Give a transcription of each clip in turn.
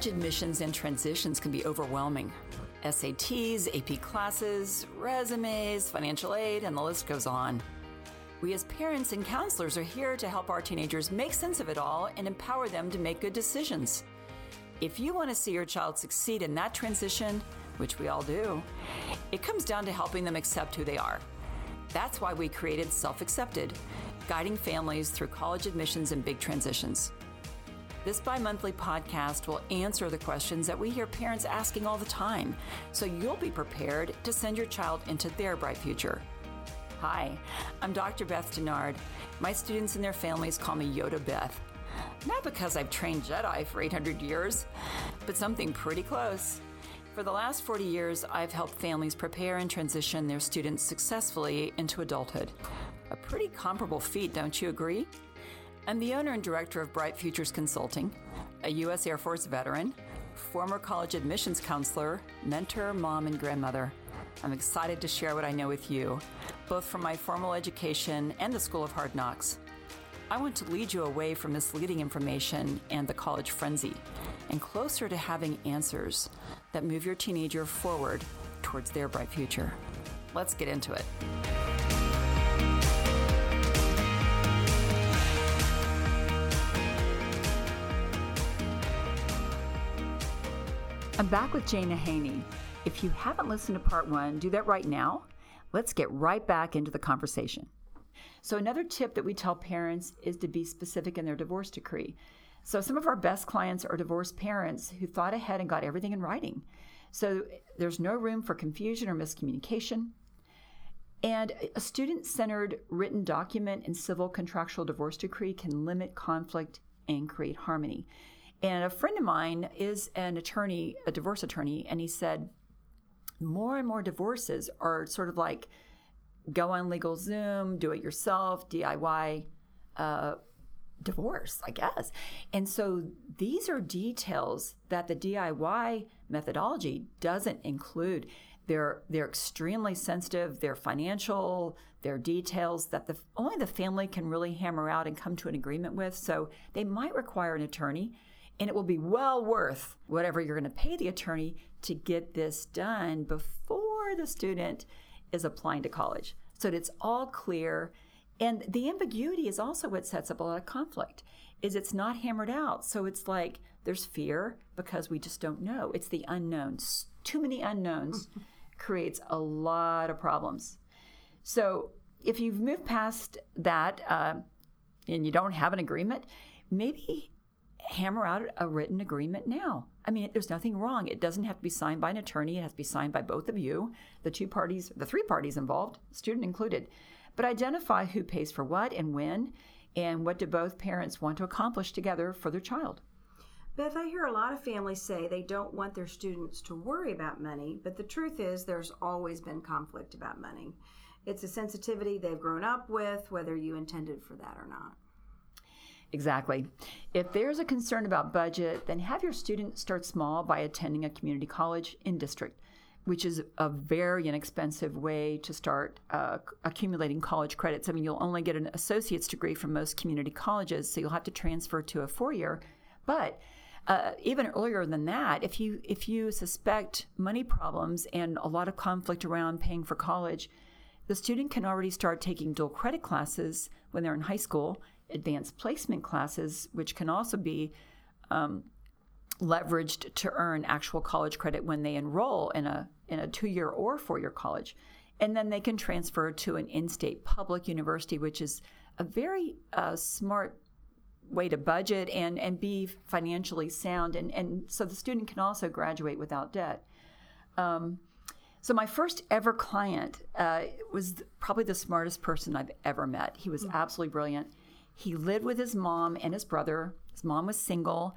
College admissions and transitions can be overwhelming. SATs, AP classes, resumes, financial aid, and the list goes on. We, as parents and counselors, are here to help our teenagers make sense of it all and empower them to make good decisions. If you want to see your child succeed in that transition, which we all do, it comes down to helping them accept who they are. That's why we created Self Accepted, guiding families through college admissions and big transitions. This bi monthly podcast will answer the questions that we hear parents asking all the time, so you'll be prepared to send your child into their bright future. Hi, I'm Dr. Beth Denard. My students and their families call me Yoda Beth. Not because I've trained Jedi for 800 years, but something pretty close. For the last 40 years, I've helped families prepare and transition their students successfully into adulthood. A pretty comparable feat, don't you agree? I'm the owner and director of Bright Futures Consulting, a U.S. Air Force veteran, former college admissions counselor, mentor, mom, and grandmother. I'm excited to share what I know with you, both from my formal education and the School of Hard Knocks. I want to lead you away from misleading information and the college frenzy and closer to having answers that move your teenager forward towards their bright future. Let's get into it. I'm back with Jana Haney. If you haven't listened to part one, do that right now. Let's get right back into the conversation. So, another tip that we tell parents is to be specific in their divorce decree. So, some of our best clients are divorced parents who thought ahead and got everything in writing. So, there's no room for confusion or miscommunication. And a student centered written document and civil contractual divorce decree can limit conflict and create harmony. And a friend of mine is an attorney, a divorce attorney, and he said more and more divorces are sort of like go on LegalZoom, do it yourself, DIY uh, divorce, I guess. And so these are details that the DIY methodology doesn't include. They're they're extremely sensitive. They're financial. They're details that the only the family can really hammer out and come to an agreement with. So they might require an attorney and it will be well worth whatever you're going to pay the attorney to get this done before the student is applying to college. So that it's all clear. And the ambiguity is also what sets up a lot of conflict is it's not hammered out. So it's like there's fear because we just don't know. It's the unknowns. Too many unknowns creates a lot of problems. So if you've moved past that uh, and you don't have an agreement maybe hammer out a written agreement now. I mean, there's nothing wrong. It doesn't have to be signed by an attorney. It has to be signed by both of you, the two parties, the three parties involved, student included. But identify who pays for what and when, and what do both parents want to accomplish together for their child. Beth, I hear a lot of families say they don't want their students to worry about money, but the truth is there's always been conflict about money. It's a sensitivity they've grown up with, whether you intended for that or not. Exactly. If there's a concern about budget, then have your student start small by attending a community college in district, which is a very inexpensive way to start uh, accumulating college credits. I mean, you'll only get an associate's degree from most community colleges, so you'll have to transfer to a four year. But uh, even earlier than that, if you if you suspect money problems and a lot of conflict around paying for college, the student can already start taking dual credit classes when they're in high school advanced placement classes, which can also be um, leveraged to earn actual college credit when they enroll in a in a two year or four year college, and then they can transfer to an in state public university, which is a very uh, smart way to budget and and be financially sound, and and so the student can also graduate without debt. Um, so my first ever client uh, was probably the smartest person I've ever met. He was mm-hmm. absolutely brilliant. He lived with his mom and his brother. His mom was single,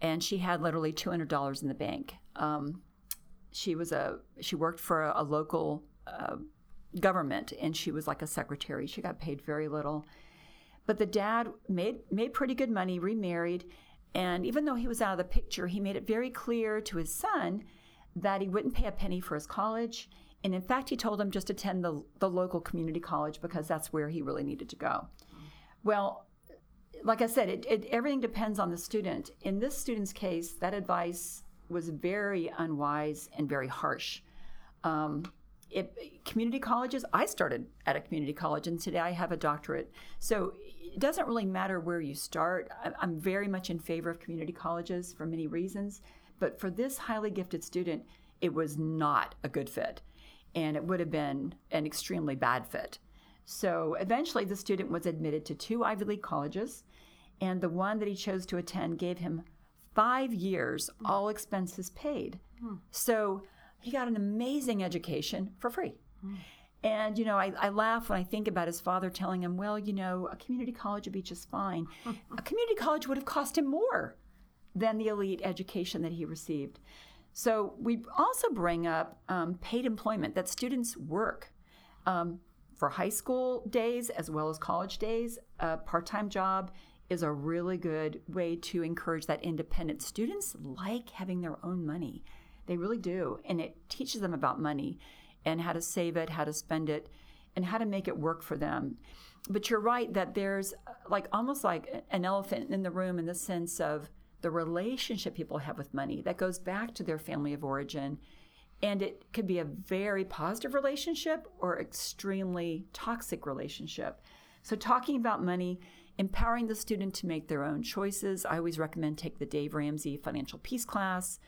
and she had literally two hundred dollars in the bank. Um, she was a she worked for a, a local uh, government, and she was like a secretary. She got paid very little, but the dad made made pretty good money, remarried, and even though he was out of the picture, he made it very clear to his son that he wouldn't pay a penny for his college. And in fact, he told him just attend the, the local community college because that's where he really needed to go. Well, like I said, it, it, everything depends on the student. In this student's case, that advice was very unwise and very harsh. Um, it, community colleges, I started at a community college and today I have a doctorate. So it doesn't really matter where you start. I'm very much in favor of community colleges for many reasons. But for this highly gifted student, it was not a good fit. And it would have been an extremely bad fit. So eventually, the student was admitted to two Ivy League colleges. And the one that he chose to attend gave him five years, all expenses paid. Hmm. So he got an amazing education for free. Mm. And, you know, I, I, laugh when I think about his father telling him, well, you know, a community college would be just fine. a community college would have cost him more than the elite education that he received. So we also bring up um, paid employment, that students work. Um, for high school days as well as college days, a part time job is a really good way to encourage that independent. Students like having their own money. They really do. And it teaches them about money and how to save it, how to spend it, and how to make it work for them. But you're right that there's like almost like an elephant in the room in the sense of the relationship people have with money that goes back to their family of origin. And it could be a very positive relationship or extremely toxic relationship. So, talking about money, empowering the student to make their own choices. I always recommend take the Dave Ramsey Financial Peace class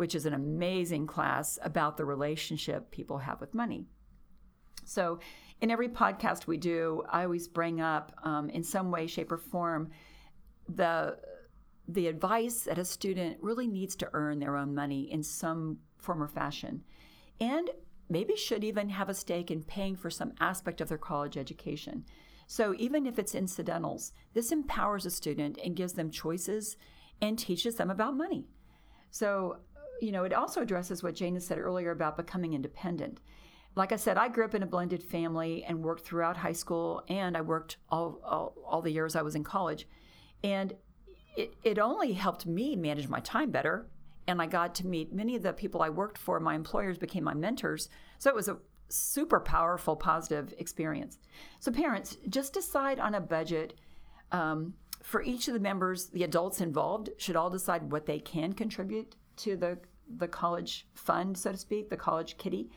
which is an amazing class about the relationship people have with money. So, in every podcast we do, I always bring up, um, in some way, shape, or form, the the advice that a student really needs to earn their own money in some form or fashion, and maybe should even have a stake in paying for some aspect of their college education. So, even if it's incidentals, this empowers a student and gives them choices and teaches them about money. So, you know, it also addresses what Jana said earlier about becoming independent. Like I said, I grew up in a blended family and worked throughout high school, and I worked all, all, all the years I was in college. And it, it only helped me manage my time better. And I got to meet many of the people I worked for. My employers became my mentors. So it was a super powerful, positive experience. So, parents, just decide on a budget. Um, for each of the members, the adults involved should all decide what they can contribute to the the college fund, so to speak, the college kitty.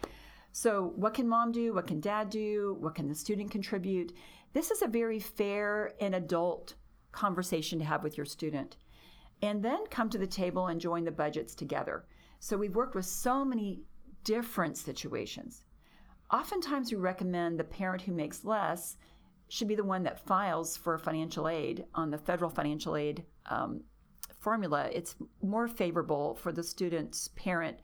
So, what can mom do? What can dad do? What can the student contribute? This is a very fair and adult conversation to have with your student. And then come to the table and join the budgets together. So, we've worked with so many different situations. Oftentimes, we recommend the parent who makes less should be the one that files for financial aid on the federal financial aid um, formula, it's more favorable for the student's parent.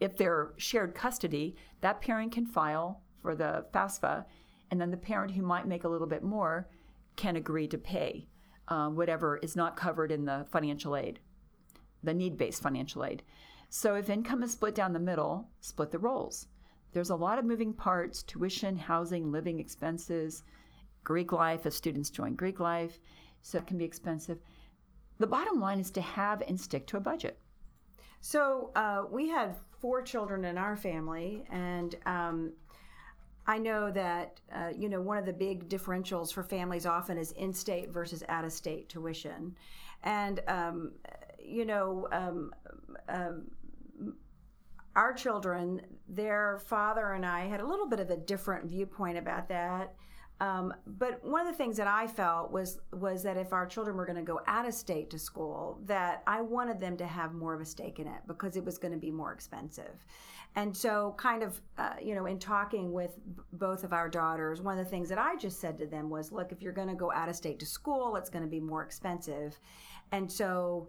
If they're shared custody, that parent can file for the FAFSA, and then the parent who might make a little bit more can agree to pay uh, whatever is not covered in the financial aid, the need based financial aid. So if income is split down the middle, split the roles. There's a lot of moving parts tuition, housing, living expenses, Greek life if students join Greek life, so it can be expensive. The bottom line is to have and stick to a budget. So uh, we had four children in our family, and um, I know that uh, you know one of the big differentials for families often is in-state versus out-of-state tuition, and um, you know. Um, um our children, their father and I had a little bit of a different viewpoint about that. Um, but one of the things that I felt was was that if our children were going to go out of state to school, that I wanted them to have more of a stake in it because it was going to be more expensive. And so, kind of, uh, you know, in talking with b- both of our daughters, one of the things that I just said to them was, "Look, if you're going to go out of state to school, it's going to be more expensive." And so,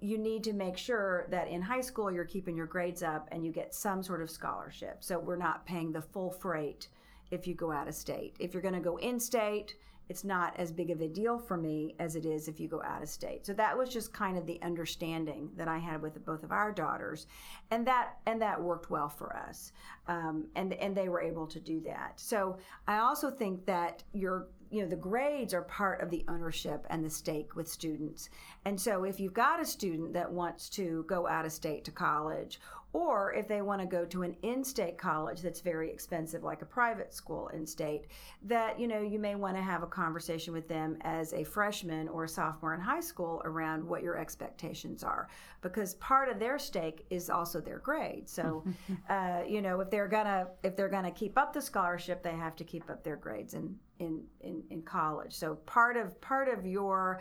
you need to make sure that in high school you're keeping your grades up and you get some sort of scholarship. So we're not paying the full freight if you go out of state. If you're going to go in state, it's not as big of a deal for me as it is if you go out of state. So that was just kind of the understanding that I had with both of our daughters, and that and that worked well for us, um, and and they were able to do that. So I also think that your you know the grades are part of the ownership and the stake with students and so if you've got a student that wants to go out of state to college or if they want to go to an in-state college that's very expensive like a private school in state that you know you may want to have a conversation with them as a freshman or a sophomore in high school around what your expectations are. Because part of their stake is also their grade. So uh, you know if they're gonna if they're gonna keep up the scholarship they have to keep up their grades in in in, in college. So part of part of your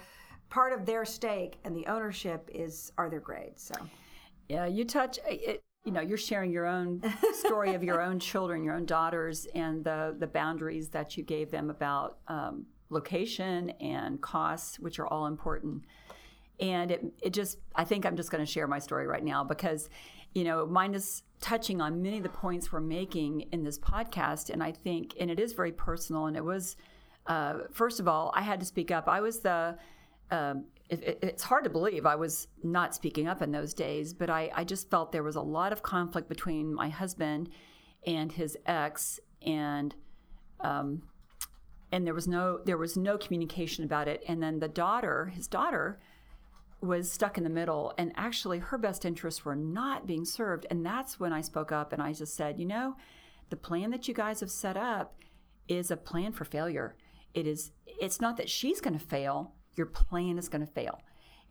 part of their stake and the ownership is are their grades so yeah, you touch it. You know, you're sharing your own story of your own children, your own daughters, and the the boundaries that you gave them about um, location and costs, which are all important. And it it just, I think I'm just going to share my story right now because, you know, mine is touching on many of the points we're making in this podcast, and I think, and it is very personal, and it was. Uh, first of all, I had to speak up. I was the um, it, it, it's hard to believe I was not speaking up in those days, but I, I just felt there was a lot of conflict between my husband and his ex, and um, and there was no there was no communication about it. And then the daughter, his daughter, was stuck in the middle, and actually her best interests were not being served. And that's when I spoke up and I just said, you know, the plan that you guys have set up is a plan for failure. It is. It's not that she's going to fail your plan is going to fail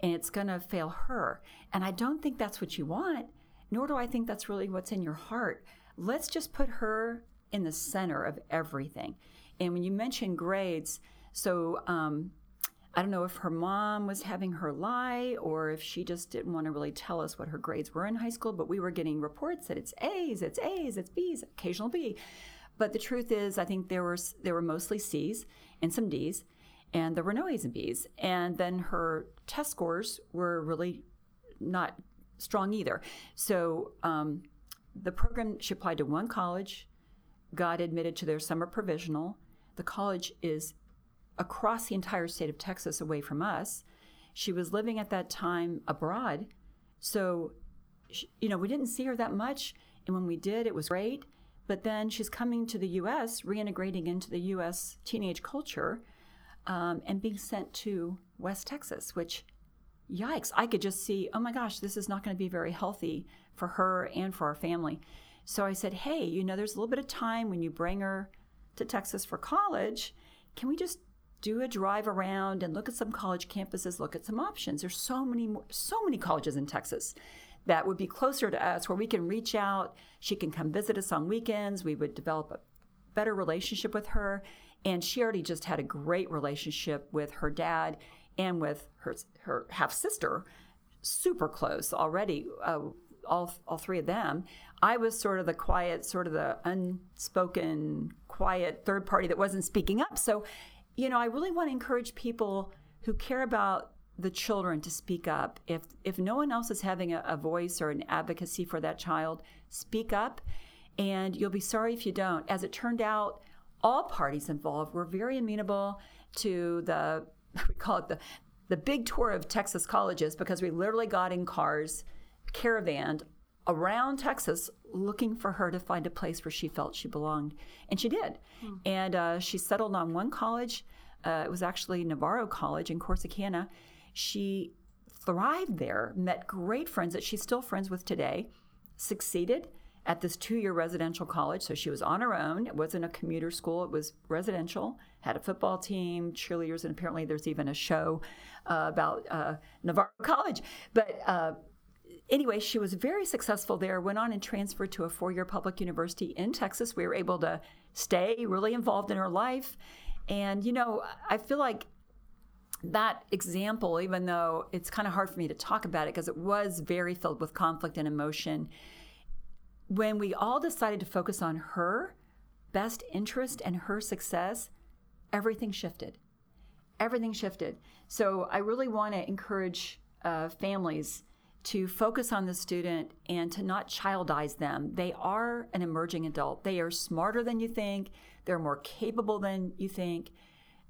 and it's going to fail her. And I don't think that's what you want, nor do I think that's really what's in your heart. Let's just put her in the center of everything. And when you mention grades, so um, I don't know if her mom was having her lie or if she just didn't want to really tell us what her grades were in high school, but we were getting reports that it's A's, it's A's, it's B's, occasional B. But the truth is, I think there were there were mostly C's and some D's and there were no A's and B's. And then her test scores were really not strong either. So um, the program, she applied to one college, got admitted to their summer provisional. The college is across the entire state of Texas away from us. She was living at that time abroad. So, she, you know, we didn't see her that much. And when we did, it was great. But then she's coming to the US, reintegrating into the US teenage culture um, and being sent to West Texas, which, yikes, I could just see, oh my gosh, this is not going to be very healthy for her and for our family. So I said, hey, you know, there's a little bit of time when you bring her to Texas for college. Can we just do a drive around and look at some college campuses, look at some options? There's so many, more, so many colleges in Texas that would be closer to us where we can reach out. She can come visit us on weekends. We would develop a better relationship with her and she already just had a great relationship with her dad and with her her half sister, super close already. Uh, all all three of them. I was sort of the quiet, sort of the unspoken, quiet third party that wasn't speaking up. So, you know, I really want to encourage people who care about the children to speak up. If if no one else is having a, a voice or an advocacy for that child, speak up, and you'll be sorry if you don't. As it turned out, all parties involved were very amenable to the we call it the the big tour of Texas colleges because we literally got in cars, caravaned around Texas looking for her to find a place where she felt she belonged, and she did. Hmm. And uh, she settled on one college. Uh, it was actually Navarro College in Corsicana. She thrived there, met great friends that she's still friends with today, succeeded at this two year residential college. So she was on her own. It wasn't a commuter school, it was residential, had a football team, cheerleaders, and apparently there's even a show uh, about uh, Navarro College. But uh, anyway, she was very successful there, went on and transferred to a four year public university in Texas. We were able to stay really involved in her life. And, you know, I feel like that example, even though it's kind of hard for me to talk about it because it was very filled with conflict and emotion, when we all decided to focus on her best interest and her success, everything shifted. Everything shifted. So I really want to encourage uh, families to focus on the student and to not childize them. They are an emerging adult. They are smarter than you think, they're more capable than you think.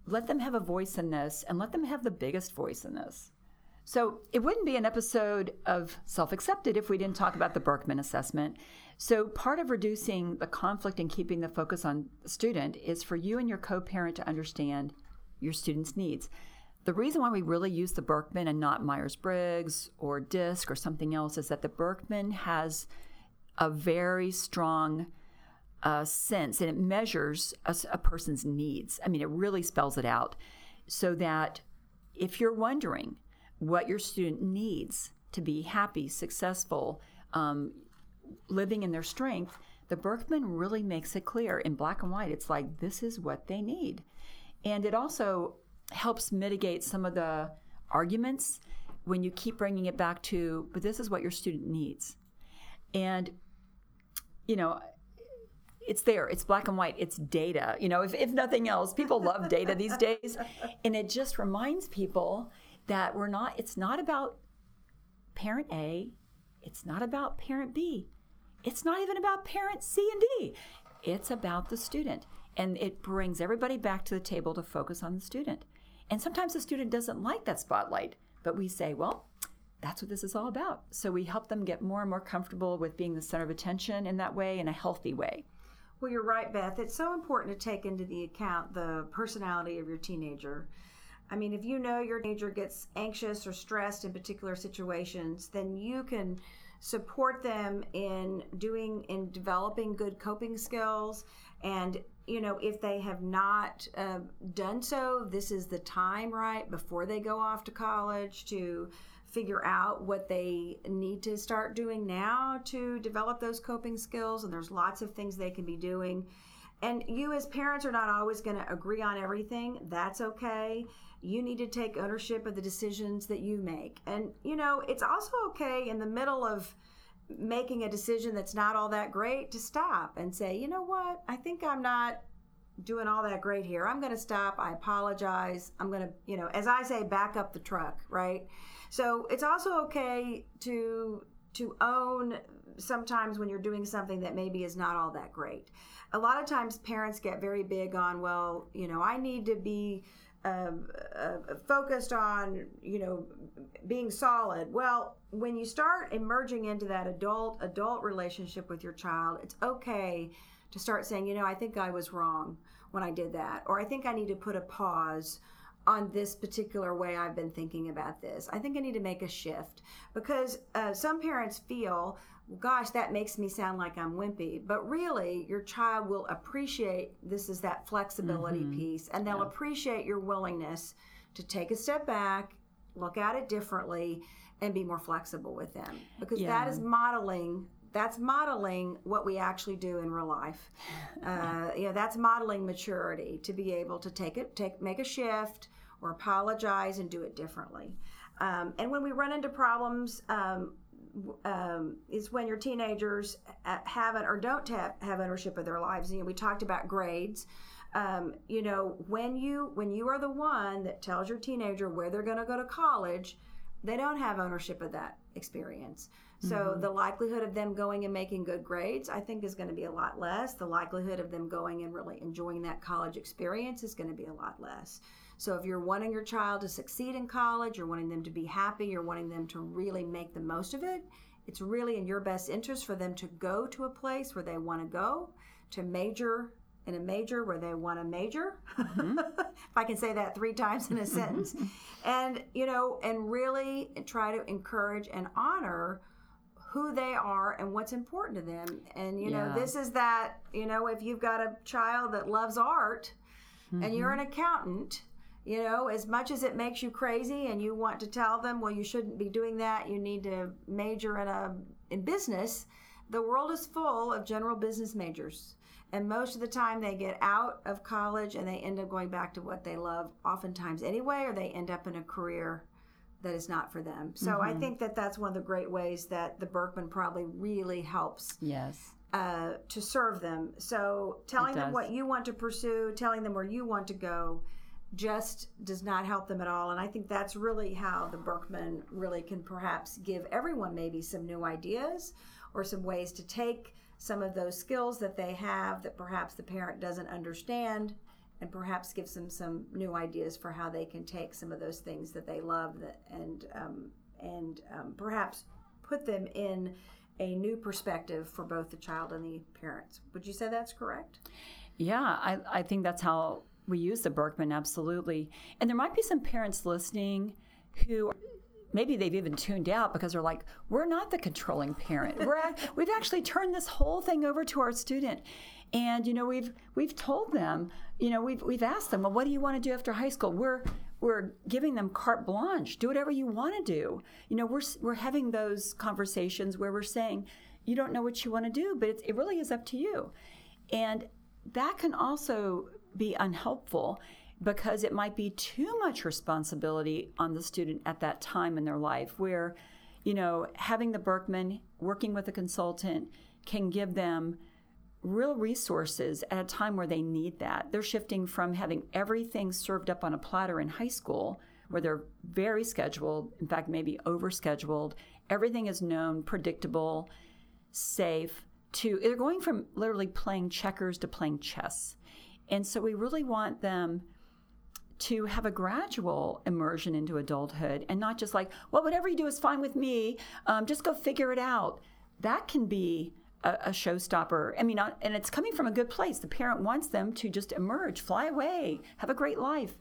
Let them have a voice in this and let them have the biggest voice in this. So it wouldn't be an episode of Self Accepted if we didn't talk about the Birkman assessment. So, part of reducing the conflict and keeping the focus on the student is for you and your co parent to understand your student's needs. The reason why we really use the Birkman and not Myers Briggs or DISC or something else is that the Birkman has a very strong uh, sense and it measures a, a person's needs. I mean, it really spells it out so that if you're wondering what your student needs to be happy, successful, um, living in their strength, the Birkman really makes it clear in black and white. It's like, this is what they need. And it also helps mitigate some of the arguments when you keep bringing it back to, but this is what your student needs. And, you know, it's there. It's black and white. It's data. You know, if, if nothing else, people love data these days. And it just reminds people that we're not, it's not about parent A, it's not about parent B, it's not even about parent C and D. It's about the student. And it brings everybody back to the table to focus on the student. And sometimes the student doesn't like that spotlight, but we say, well, that's what this is all about. So we help them get more and more comfortable with being the center of attention in that way, in a healthy way. Well, you're right, Beth. It's so important to take into the account the personality of your teenager. I mean, if you know your teenager gets anxious or stressed in particular situations, then you can support them in doing in developing good coping skills. And you know if they have not uh, done so this is the time right before they go off to college to figure out what they need to start doing now to develop those coping skills. And there's lots of things they can be doing. And you as parents are not always going to agree on everything. That's okay you need to take ownership of the decisions that you make. And you know it's also okay in the middle of making a decision that's not all that great to stop and say you know what? I think i'm not doing all that great here. I'm going to stop. I apologize. I'm going to you know as i say back up the truck right? So it's also okay to to own sometimes when you're doing something that maybe is not all that great. A lot of times parents get very big on, well, you know, I need to be uh, focused on, you know, being solid. Well, when you start emerging into that adult adult relationship with your child, it's okay to start saying, you know, I think I was wrong when I did that, or I think I need to put a pause on this particular way I've been thinking about this. I think I need to make a shift because uh, some parents feel, gosh, that makes me sound like I'm wimpy. But really, your child will appreciate this is that flexibility mm-hmm. piece, and they'll yeah. appreciate your willingness to take a step back, look at it differently, and be more flexible with them because yeah. that is modeling that's modeling what we actually do in real life. Uh, you know, that's modeling maturity to be able to take it, take make a shift, or apologize and do it differently. Um, and when we run into problems, um, um, is when your teenagers haven't or don't have, have ownership of their lives. You know, we talked about grades. Um, you know, when you when you are the one that tells your teenager where they're going to go to college, they don't have ownership of that experience. So mm-hmm. the likelihood of them going and making good grades, I think, is going to be a lot less. The likelihood of them going and really enjoying that college experience is going to be a lot less. So if you're wanting your child to succeed in college, you're wanting them to be happy, you're wanting them to really make the most of it, it's really in your best interest for them to go to a place where they want to go, to major in a major where they want to major. Mm-hmm. if I can say that three times in a sentence. and, you know, and really try to encourage and honor who they are and what's important to them. And, you yeah. know, this is that, you know, if you've got a child that loves art mm-hmm. and you're an mm-hmm. accountant, you know, as much as it makes you crazy and you want to tell them, well, you shouldn't be doing that, you need to major in a in business, the world is full of general business majors. And most of the time they get out of college and they end up going back to what they love oftentimes anyway, or they end up in a career that is not for them. So mm-hmm. I think that that's one of the great ways that the Birkman probably really helps. Yes. Uh, to serve them. So telling them what you want to pursue, telling them where you want to go, just does not help them at all. And I think that's really how the Birkman really can perhaps give everyone maybe some new ideas or some ways to take some of those skills that they have that perhaps the parent doesn't understand and perhaps gives them some new ideas for how they can take some of those things that they love and um, and um, perhaps put them in a new perspective for both the child and the parents. Would you say that's correct? Yeah, I, I think that's how we use the Birkman, absolutely. And there might be some parents listening who maybe they've even tuned out because they're like, we're not the controlling parent. We're we've actually turned this whole thing over to our student. And you know, we've we've told them, you know, we've we've asked them, well, what do you want to do after high school? We're we're giving them carte blanche. Do whatever you want to do. You know, we're we're having those conversations where we're saying, you don't know what you want to do, but it really is up to you. And that can also be unhelpful because it might be too much responsibility on the student at that time in their life where you know having the Birkman working with a consultant can give them real resources at a time where they need that. They're shifting from having everything served up on a platter in high school where they're very scheduled in fact maybe overscheduled everything is known predictable safe to they're going from literally playing checkers to playing chess and so we really want them to have a gradual immersion into adulthood and not just like, well, whatever you do is fine with me. Um, just go figure it out. That can be a, a showstopper. I mean, and it's coming from a good place. The parent wants them to just emerge, fly away, have a great life.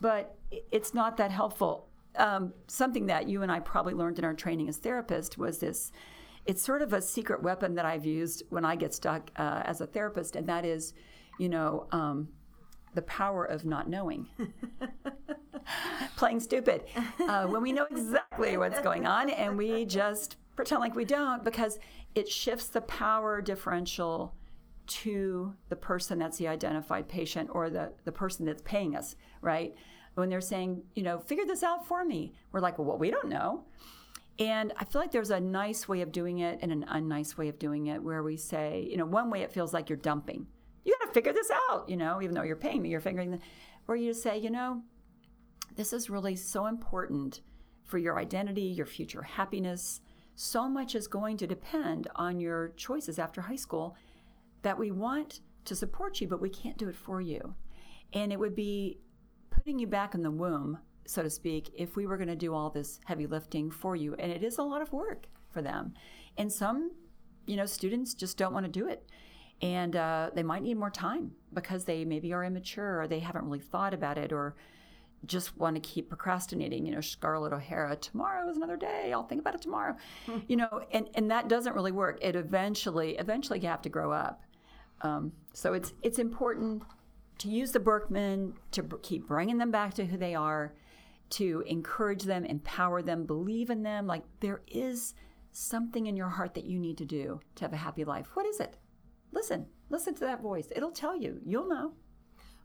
But it's not that helpful. Um, something that you and I probably learned in our training as therapists was this it's sort of a secret weapon that I've used when I get stuck uh, as a therapist, and that is, you know, um, the power of not knowing. Playing stupid. Uh, when we know exactly what's going on and we just pretend like we don't because it shifts the power differential to the person that's the identified patient or the, the person that's paying us, right? When they're saying, you know, figure this out for me, we're like, well, we don't know. And I feel like there's a nice way of doing it and an unnice way of doing it where we say, you know, one way it feels like you're dumping you got to figure this out, you know, even though you're paying me, you're figuring the, or you say, you know, this is really so important for your identity, your future happiness. So much is going to depend on your choices after high school that we want to support you, but we can't do it for you. And it would be putting you back in the womb, so to speak, if we were going to do all this heavy lifting for you. And it is a lot of work for them. And some, you know, students just don't want to do it and uh, they might need more time because they maybe are immature or they haven't really thought about it or just want to keep procrastinating. You know scarlett o'hara tomorrow is another day. I'll think about it tomorrow. Hmm. you know and, and that doesn't really work. It eventually eventually you have to grow up. Um, so it's it's important to use the Birkman to b- keep bringing them back to who they are to encourage them empower them believe in them. Like there is something in your heart that you need to do to have a happy life. What is it listen, listen to that voice. It'll tell you. You'll know.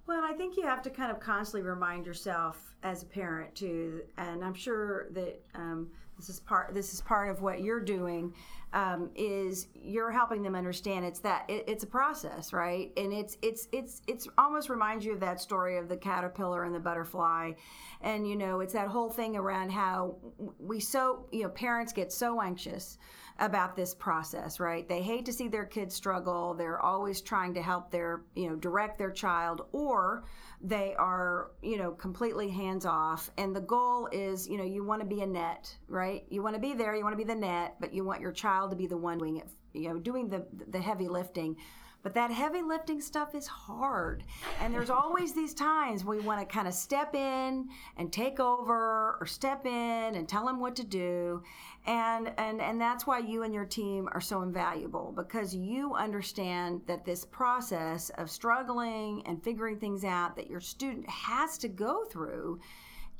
Well, I think you have to kind of constantly remind yourself as a parent too, and I'm sure that um, this is part. This is part of what you're doing. Um, is you're helping them understand it's that it, it's a process, right? And it's it's it's it's almost reminds you of that story of the caterpillar and the butterfly, and you know it's that whole thing around how we so you know parents get so anxious about this process, right? They hate to see their kids struggle. They're always trying to help their, you know, direct their child or they are, you know, completely hands off. And the goal is, you know, you want to be a net, right? You want to be there, you want to be the net, but you want your child to be the one doing it, you know, doing the the heavy lifting. But that heavy lifting stuff is hard. And there's always these times we want to kind of step in and take over or step in and tell them what to do. And, and, and that's why you and your team are so invaluable because you understand that this process of struggling and figuring things out that your student has to go through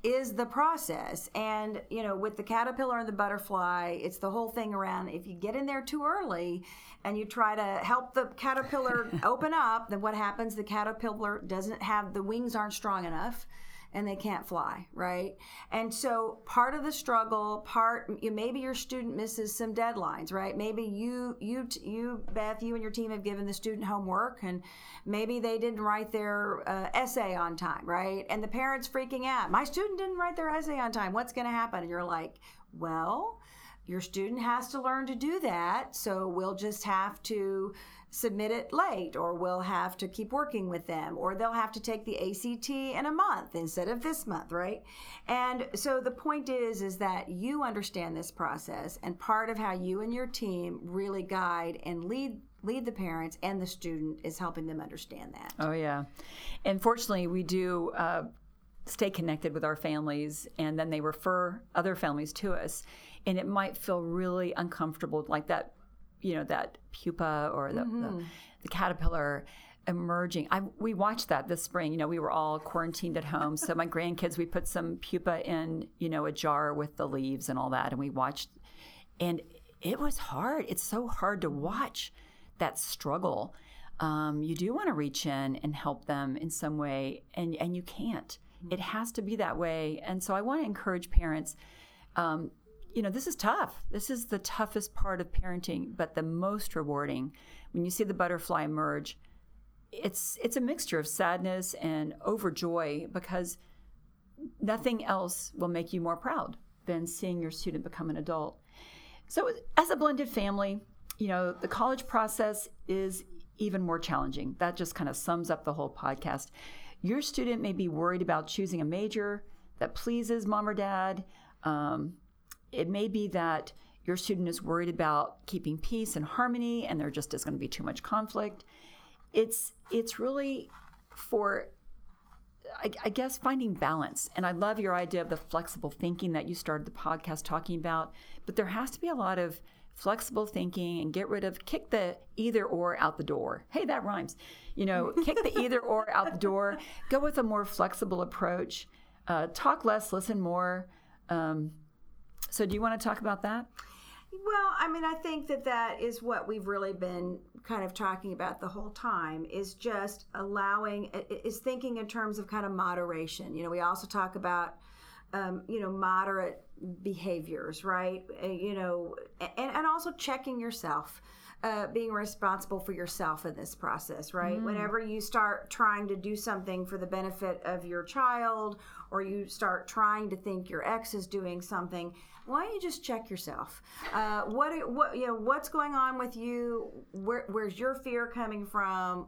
is the process. And, you know, with the caterpillar and the butterfly, it's the whole thing around if you get in there too early and you try to help the caterpillar open up, then what happens? The caterpillar doesn't have the wings aren't strong enough and they can't fly, right? And so part of the struggle, part maybe your student misses some deadlines, right? Maybe you you you Beth, you and your team have given the student homework, and maybe they didn't write their uh, essay on time, right? And the parents freaking out. My student didn't write their essay on time. What's going to happen? And you're like, well. Your student has to learn to do that, so we'll just have to submit it late or we'll have to keep working with them or they'll have to take the ACT in a month instead of this month, right? And so the point is is that you understand this process and part of how you and your team really guide and lead lead the parents and the student is helping them understand that. Oh yeah. And fortunately we do uh, stay connected with our families and then they refer other families to us and it might feel really uncomfortable like that you know that pupa or the, mm-hmm. the, the, caterpillar emerging I, we watched that this spring you know we were all quarantined at home so my grandkids we put some pupa in you know a jar with the leaves and all that and we watched and it was hard it's so hard to watch that struggle um, you do want to reach in and help them in some way and and you can't it has to be that way. And so I want to encourage parents. Um, you know, this is tough. This is the toughest part of parenting, but the most rewarding. When you see the butterfly emerge, it's it's a mixture of sadness and overjoy because nothing else will make you more proud than seeing your student become an adult. So, as a blended family, you know, the college process is even more challenging. That just kind of sums up the whole podcast. Your student may be worried about choosing a major that pleases mom or dad. Um, it may be that your student is worried about keeping peace and harmony, and there just is going to be too much conflict. It's it's really for I, I, guess finding balance. And I love your idea of the flexible thinking that you started the podcast talking about. But there has to be a lot of flexible thinking and get rid of kick the either or out the door. Hey, that rhymes. You know, kick the either or out the door. Go with a more flexible approach. Uh, talk less, listen more. Um, so, do you want to talk about that? Well, I mean, I think that that is what we've really been kind of talking about the whole time is just allowing, is thinking in terms of kind of moderation. You know, we also talk about, um, you know, moderate behaviors, right? Uh, you know, and, and also checking yourself. Uh, being responsible for yourself in this process, right? Mm. Whenever you start trying to do something for the benefit of your child, or you start trying to think your ex is doing something, why don't you just check yourself? Uh, what what you know? What's going on with you? Where, where's your fear coming from?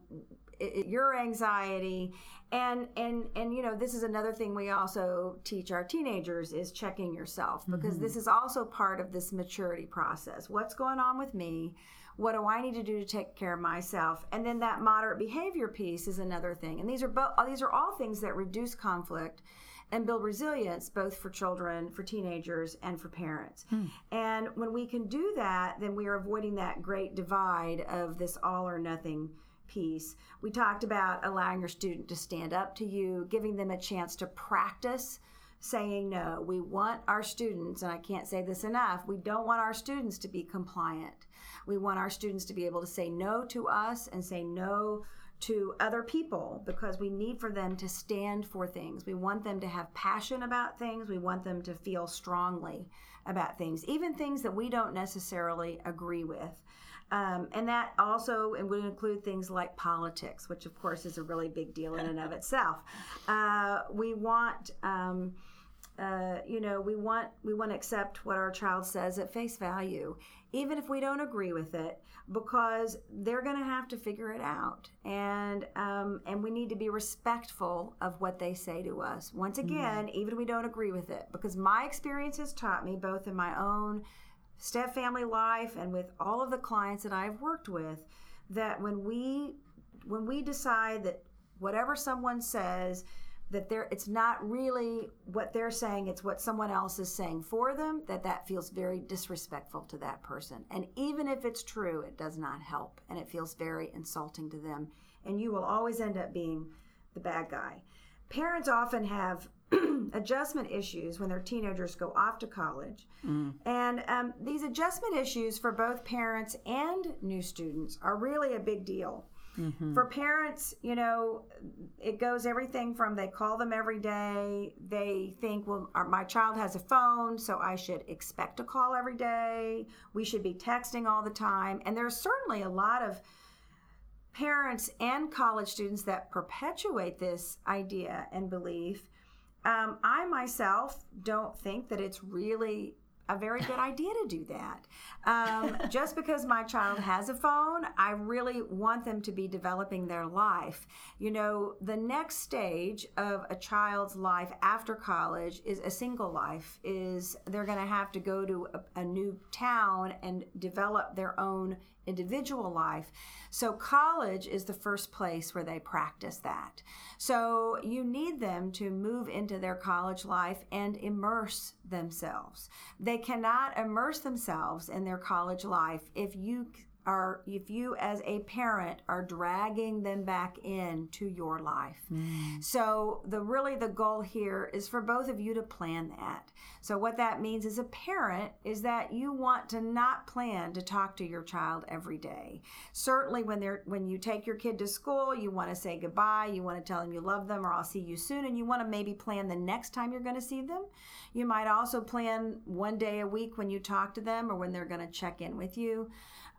Your anxiety and and and you know this is another thing we also teach our teenagers is checking yourself because mm-hmm. this is also part of this maturity process what's going on with me what do i need to do to take care of myself and then that moderate behavior piece is another thing and these are both these are all things that reduce conflict and build resilience both for children, for teenagers, and for parents. Hmm. And when we can do that, then we are avoiding that great divide of this all or nothing piece. We talked about allowing your student to stand up to you, giving them a chance to practice saying no. We want our students, and I can't say this enough, we don't want our students to be compliant. We want our students to be able to say no to us and say no to other people because we need for them to stand for things. We want them to have passion about things. We want them to feel strongly about things, even things that we don't necessarily agree with. Um, and that also would include things like politics, which of course is a really big deal in and of itself. Uh, we want, um, uh, you know, we want we want to accept what our child says at face value, even if we don't agree with it, because they're going to have to figure it out, and um, and we need to be respectful of what they say to us. Once mm-hmm. again, mm-hmm. even if we don't agree with it, because my experience has taught me both in my own step family life and with all of the clients that I've worked with that when we when we decide that whatever someone says that they're it's not really what they're saying it's what someone else is saying for them that that feels very disrespectful to that person and even if it's true it does not help and it feels very insulting to them and you will always end up being the bad guy parents often have adjustment issues when their teenagers go off to college. Mm. And um, these adjustment issues for both parents and new students are really a big deal. Mm-hmm. For parents, you know, it goes everything from they call them every day. They think, well, our, my child has a phone, so I should expect a call every day. We should be texting all the time. And there's certainly a lot of parents and college students that perpetuate this idea and belief. Um, I myself don't think that it's really a very good idea to do that. Um, just because my child has a phone, I really want them to be developing their life. You know, the next stage of a child's life after college is a single life, is they're going to have to go to a, a new town and develop their own individual life. So, college is the first place where they practice that. So, you need them to move into their college life and immerse themselves. They cannot immerse themselves in their college life if you are if you as a parent are dragging them back into your life. Mm. So the really the goal here is for both of you to plan that. So what that means as a parent is that you want to not plan to talk to your child every day. Certainly when they're when you take your kid to school, you want to say goodbye, you want to tell them you love them or I'll see you soon and you want to maybe plan the next time you're going to see them. You might also plan one day a week when you talk to them or when they're going to check in with you.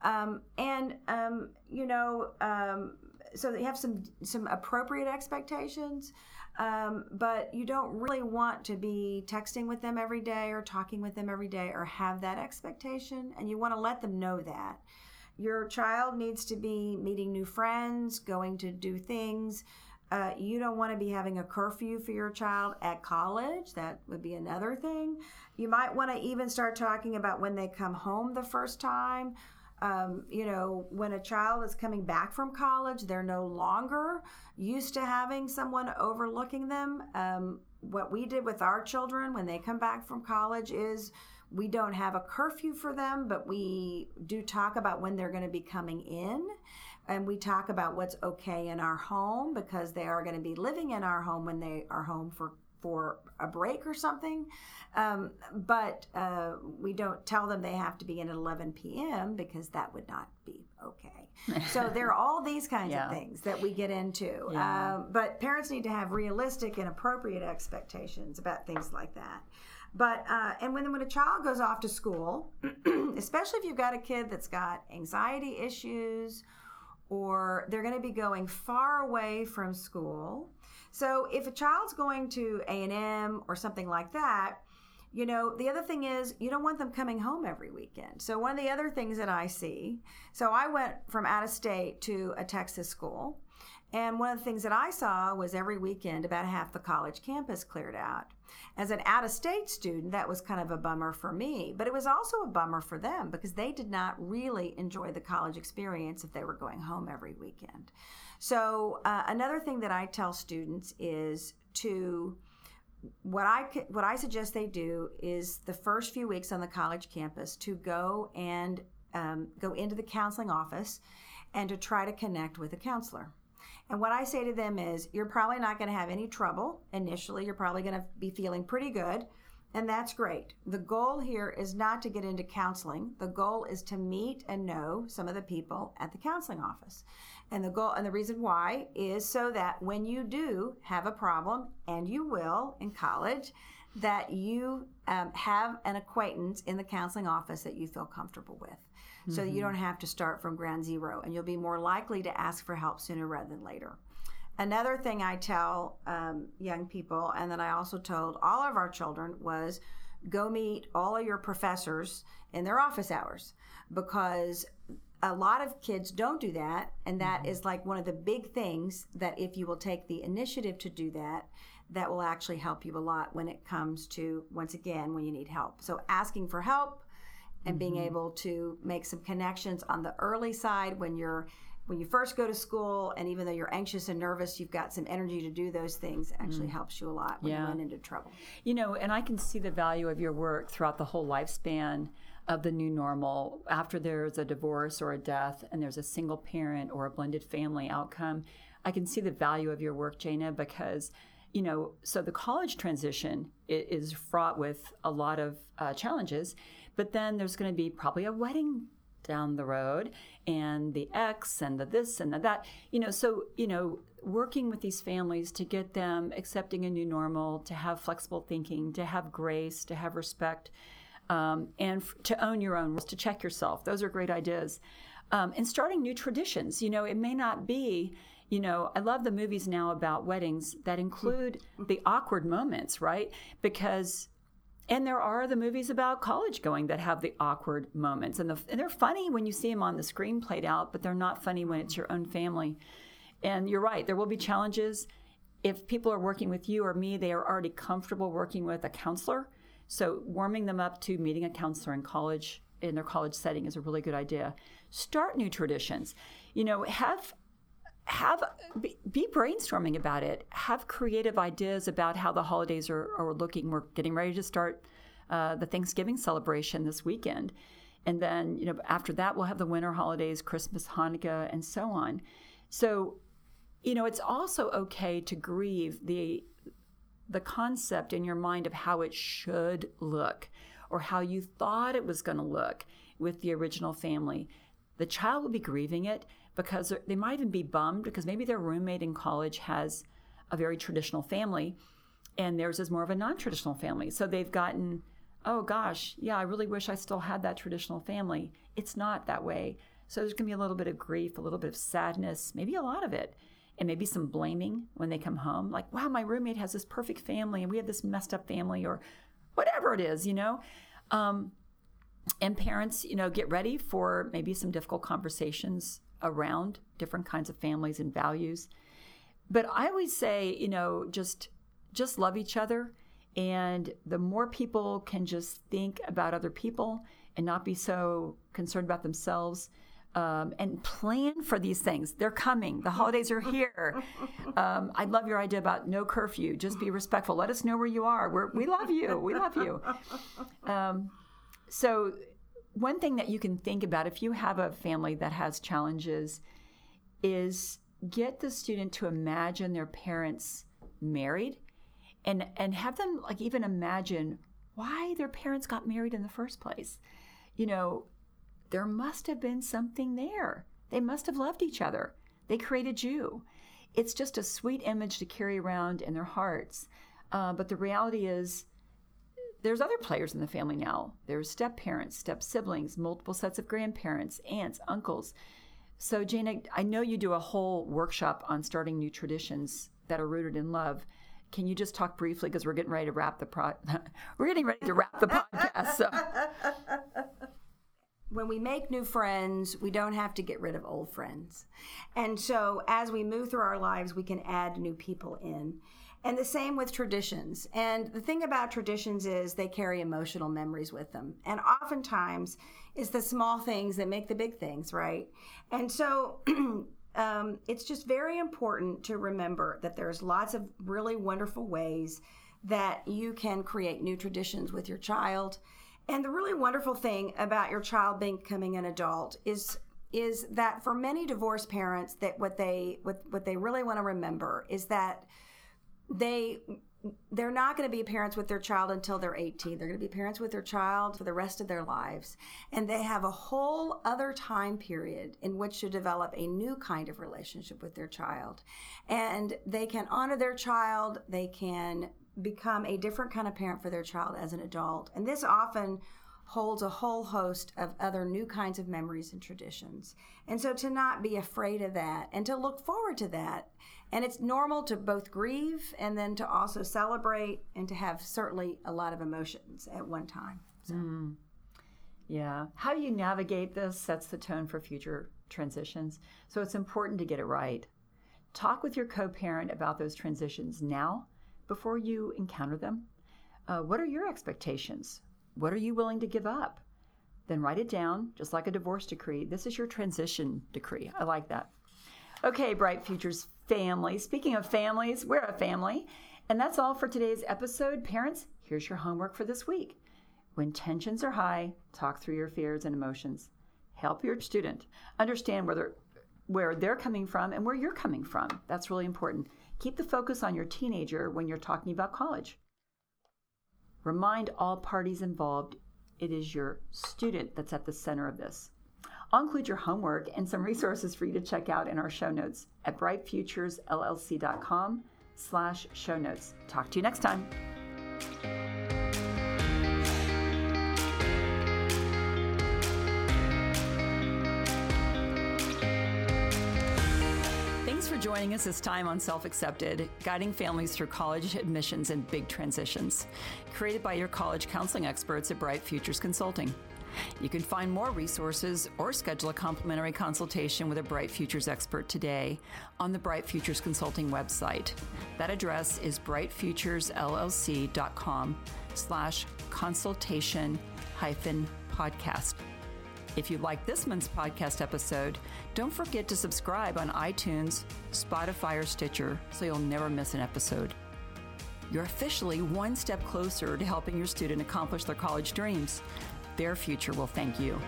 Um, and um, you know, um, so they have some some appropriate expectations, um, but you don't really want to be texting with them every day or talking with them every day or have that expectation, and you want to let them know that. Your child needs to be meeting new friends, going to do things. Uh, you don't want to be having a curfew for your child at college. That would be another thing. You might want to even start talking about when they come home the first time um, you know, when a child is coming back from college, they're no longer used to having someone overlooking them. Um, what we did with our children when they come back from college is we don't have a curfew for them, but we do talk about when they're going to be coming in. And we talk about what's okay in our home because they are going to be living in our home when they are home for for a break or something. Um, but uh, we don't tell them they have to be in at 11 p.m. because that would not be okay. so there are all these kinds yeah. of things that we get into. Yeah. Um, but parents need to have realistic and appropriate expectations about things like that. But uh, and when when a child goes off to school, especially if you've got a kid that's got anxiety issues, or they're going to be going far away from school, so if a child's going to A&M or something like that, you know, the other thing is you don't want them coming home every weekend. So one of the other things that I see, so I went from out of state to a Texas school, and one of the things that I saw was every weekend about half the college campus cleared out. As an out of state student, that was kind of a bummer for me, but it was also a bummer for them because they did not really enjoy the college experience if they were going home every weekend. So uh, another thing that I tell students is to what I what I suggest they do is the first few weeks on the college campus to go and um, go into the counseling office and to try to connect with a counselor. And what I say to them is, you're probably not going to have any trouble initially. You're probably going to be feeling pretty good. And that's great. The goal here is not to get into counseling. The goal is to meet and know some of the people at the counseling office. And the goal and the reason why is so that when you do have a problem, and you will in college, that you um, have an acquaintance in the counseling office that you feel comfortable with. Mm-hmm. So that you mm-hmm. don't have to start from ground zero and you'll be more likely to ask for help sooner rather than later. Another thing I tell um, young people, and that I also told all of our children, was go meet all of your professors in their office hours because a lot of kids don't do that and that mm-hmm. is like one of the big things that if you will take the initiative to do that that will actually help you a lot when it comes to once again when you need help so asking for help and mm-hmm. being able to make some connections on the early side when you're when you first go to school and even though you're anxious and nervous you've got some energy to do those things actually mm. helps you a lot when yeah. you run into trouble you know and i can see the value of your work throughout the whole lifespan of the new normal after there's a divorce or a death and there's a single parent or a blended family outcome i can see the value of your work jana because you know so the college transition is fraught with a lot of uh, challenges but then there's going to be probably a wedding down the road and the X and the this and the that. You know, so, you know, working with these families to get them accepting a new normal, to have flexible thinking, to have grace, to have respect um, and f- to own your own, to check yourself. Those are great ideas. Um, and starting new traditions. You know, it may not be, you know, I love the movies now about weddings that include the awkward moments, right? Because and there are the movies about college going that have the awkward moments, and, the, and they're funny when you see them on the screen played out, but they're not funny when it's your own family. And you're right, there will be challenges. If people are working with you or me, they are already comfortable working with a counselor. So warming them up to meeting a counselor in college in their college setting is a really good idea. Start new traditions. You know, have have be, brainstorming about it. Have creative ideas about how the holidays are, are looking. We're getting ready to start uh, the Thanksgiving celebration this weekend, and then you know after that we'll have the winter holidays, Christmas, Hanukkah, and so on. So, you know, it's also okay to grieve the the concept in your mind of how it should look or how you thought it was going to look with the original family. The child will be grieving it because they might even be bummed because maybe their roommate in college has a very traditional family and theirs is more of a non traditional family. So they've gotten, oh gosh, yeah, I really wish I still had that traditional family. It's not that way. So there's going to be a little bit of grief, a little bit of sadness, maybe a lot of it, and maybe some blaming when they come home. Like, wow, my roommate has this perfect family and we have this messed up family, or whatever it is, you know? Um, and parents, you know, get ready for maybe some difficult conversations around different kinds of families and values. But I always say, you know, just just love each other and the more people can just think about other people and not be so concerned about themselves um, and plan for these things. They're coming. The holidays are here. Um, I love your idea about no curfew. Just be respectful. Let us know where you are. We're, we love you. We love you. Um, so, one thing that you can think about if you have a family that has challenges is get the student to imagine their parents married and and have them like even imagine why their parents got married in the first place. You know, there must have been something there. They must have loved each other. They created you. It's just a sweet image to carry around in their hearts. Uh, but the reality is, there's other players in the family now. There's step parents, step siblings, multiple sets of grandparents, aunts, uncles. So, Jana, I know you do a whole workshop on starting new traditions that are rooted in love. Can you just talk briefly because we're getting ready to wrap the pro- we're getting ready to wrap the podcast. So. When we make new friends, we don't have to get rid of old friends. And so as we move through our lives, we can add new people in. And the same with traditions. And the thing about traditions is they carry emotional memories with them. And oftentimes, it's the small things that make the big things, right? And so, um, it's just very important to remember that there's lots of really wonderful ways that you can create new traditions with your child. And the really wonderful thing about your child becoming an adult is is that for many divorced parents that what they what, what they really want to remember is that they they're not going to be parents with their child until they're 18. They're going to be parents with their child for the rest of their lives. And they have a whole other time period in which to develop a new kind of relationship with their child. And they can honor their child, they can become a different kind of parent for their child as an adult. And this often holds a whole host of other new kinds of memories and traditions. And so to not be afraid of that and to look forward to that. And it's normal to both grieve and then to also celebrate and to have certainly a lot of emotions at one time. So. Mm. Yeah. How you navigate this sets the tone for future transitions. So it's important to get it right. Talk with your co parent about those transitions now before you encounter them. Uh, what are your expectations? What are you willing to give up? Then write it down, just like a divorce decree. This is your transition decree. I like that. Okay, Bright Futures family. Speaking of families, we're a family. And that's all for today's episode. Parents, here's your homework for this week. When tensions are high, talk through your fears and emotions. Help your student understand whether where they're coming from and where you're coming from. That's really important. Keep the focus on your teenager when you're talking about college. Remind all parties involved it is your student that's at the center of this. I'll include your homework and some resources for you to check out in our show notes at brightfuturesllc.com slash show notes. Talk to you next time. Thanks for joining us this time on Self Accepted, guiding families through college admissions and big transitions. Created by your college counseling experts at Bright Futures Consulting. You can find more resources or schedule a complimentary consultation with a Bright Futures expert today on the Bright Futures Consulting website. That address is brightfuturesllc.com slash consultation hyphen podcast. If you like this month's podcast episode, don't forget to subscribe on iTunes, Spotify, or Stitcher so you'll never miss an episode. You're officially one step closer to helping your student accomplish their college dreams. Their future will thank you.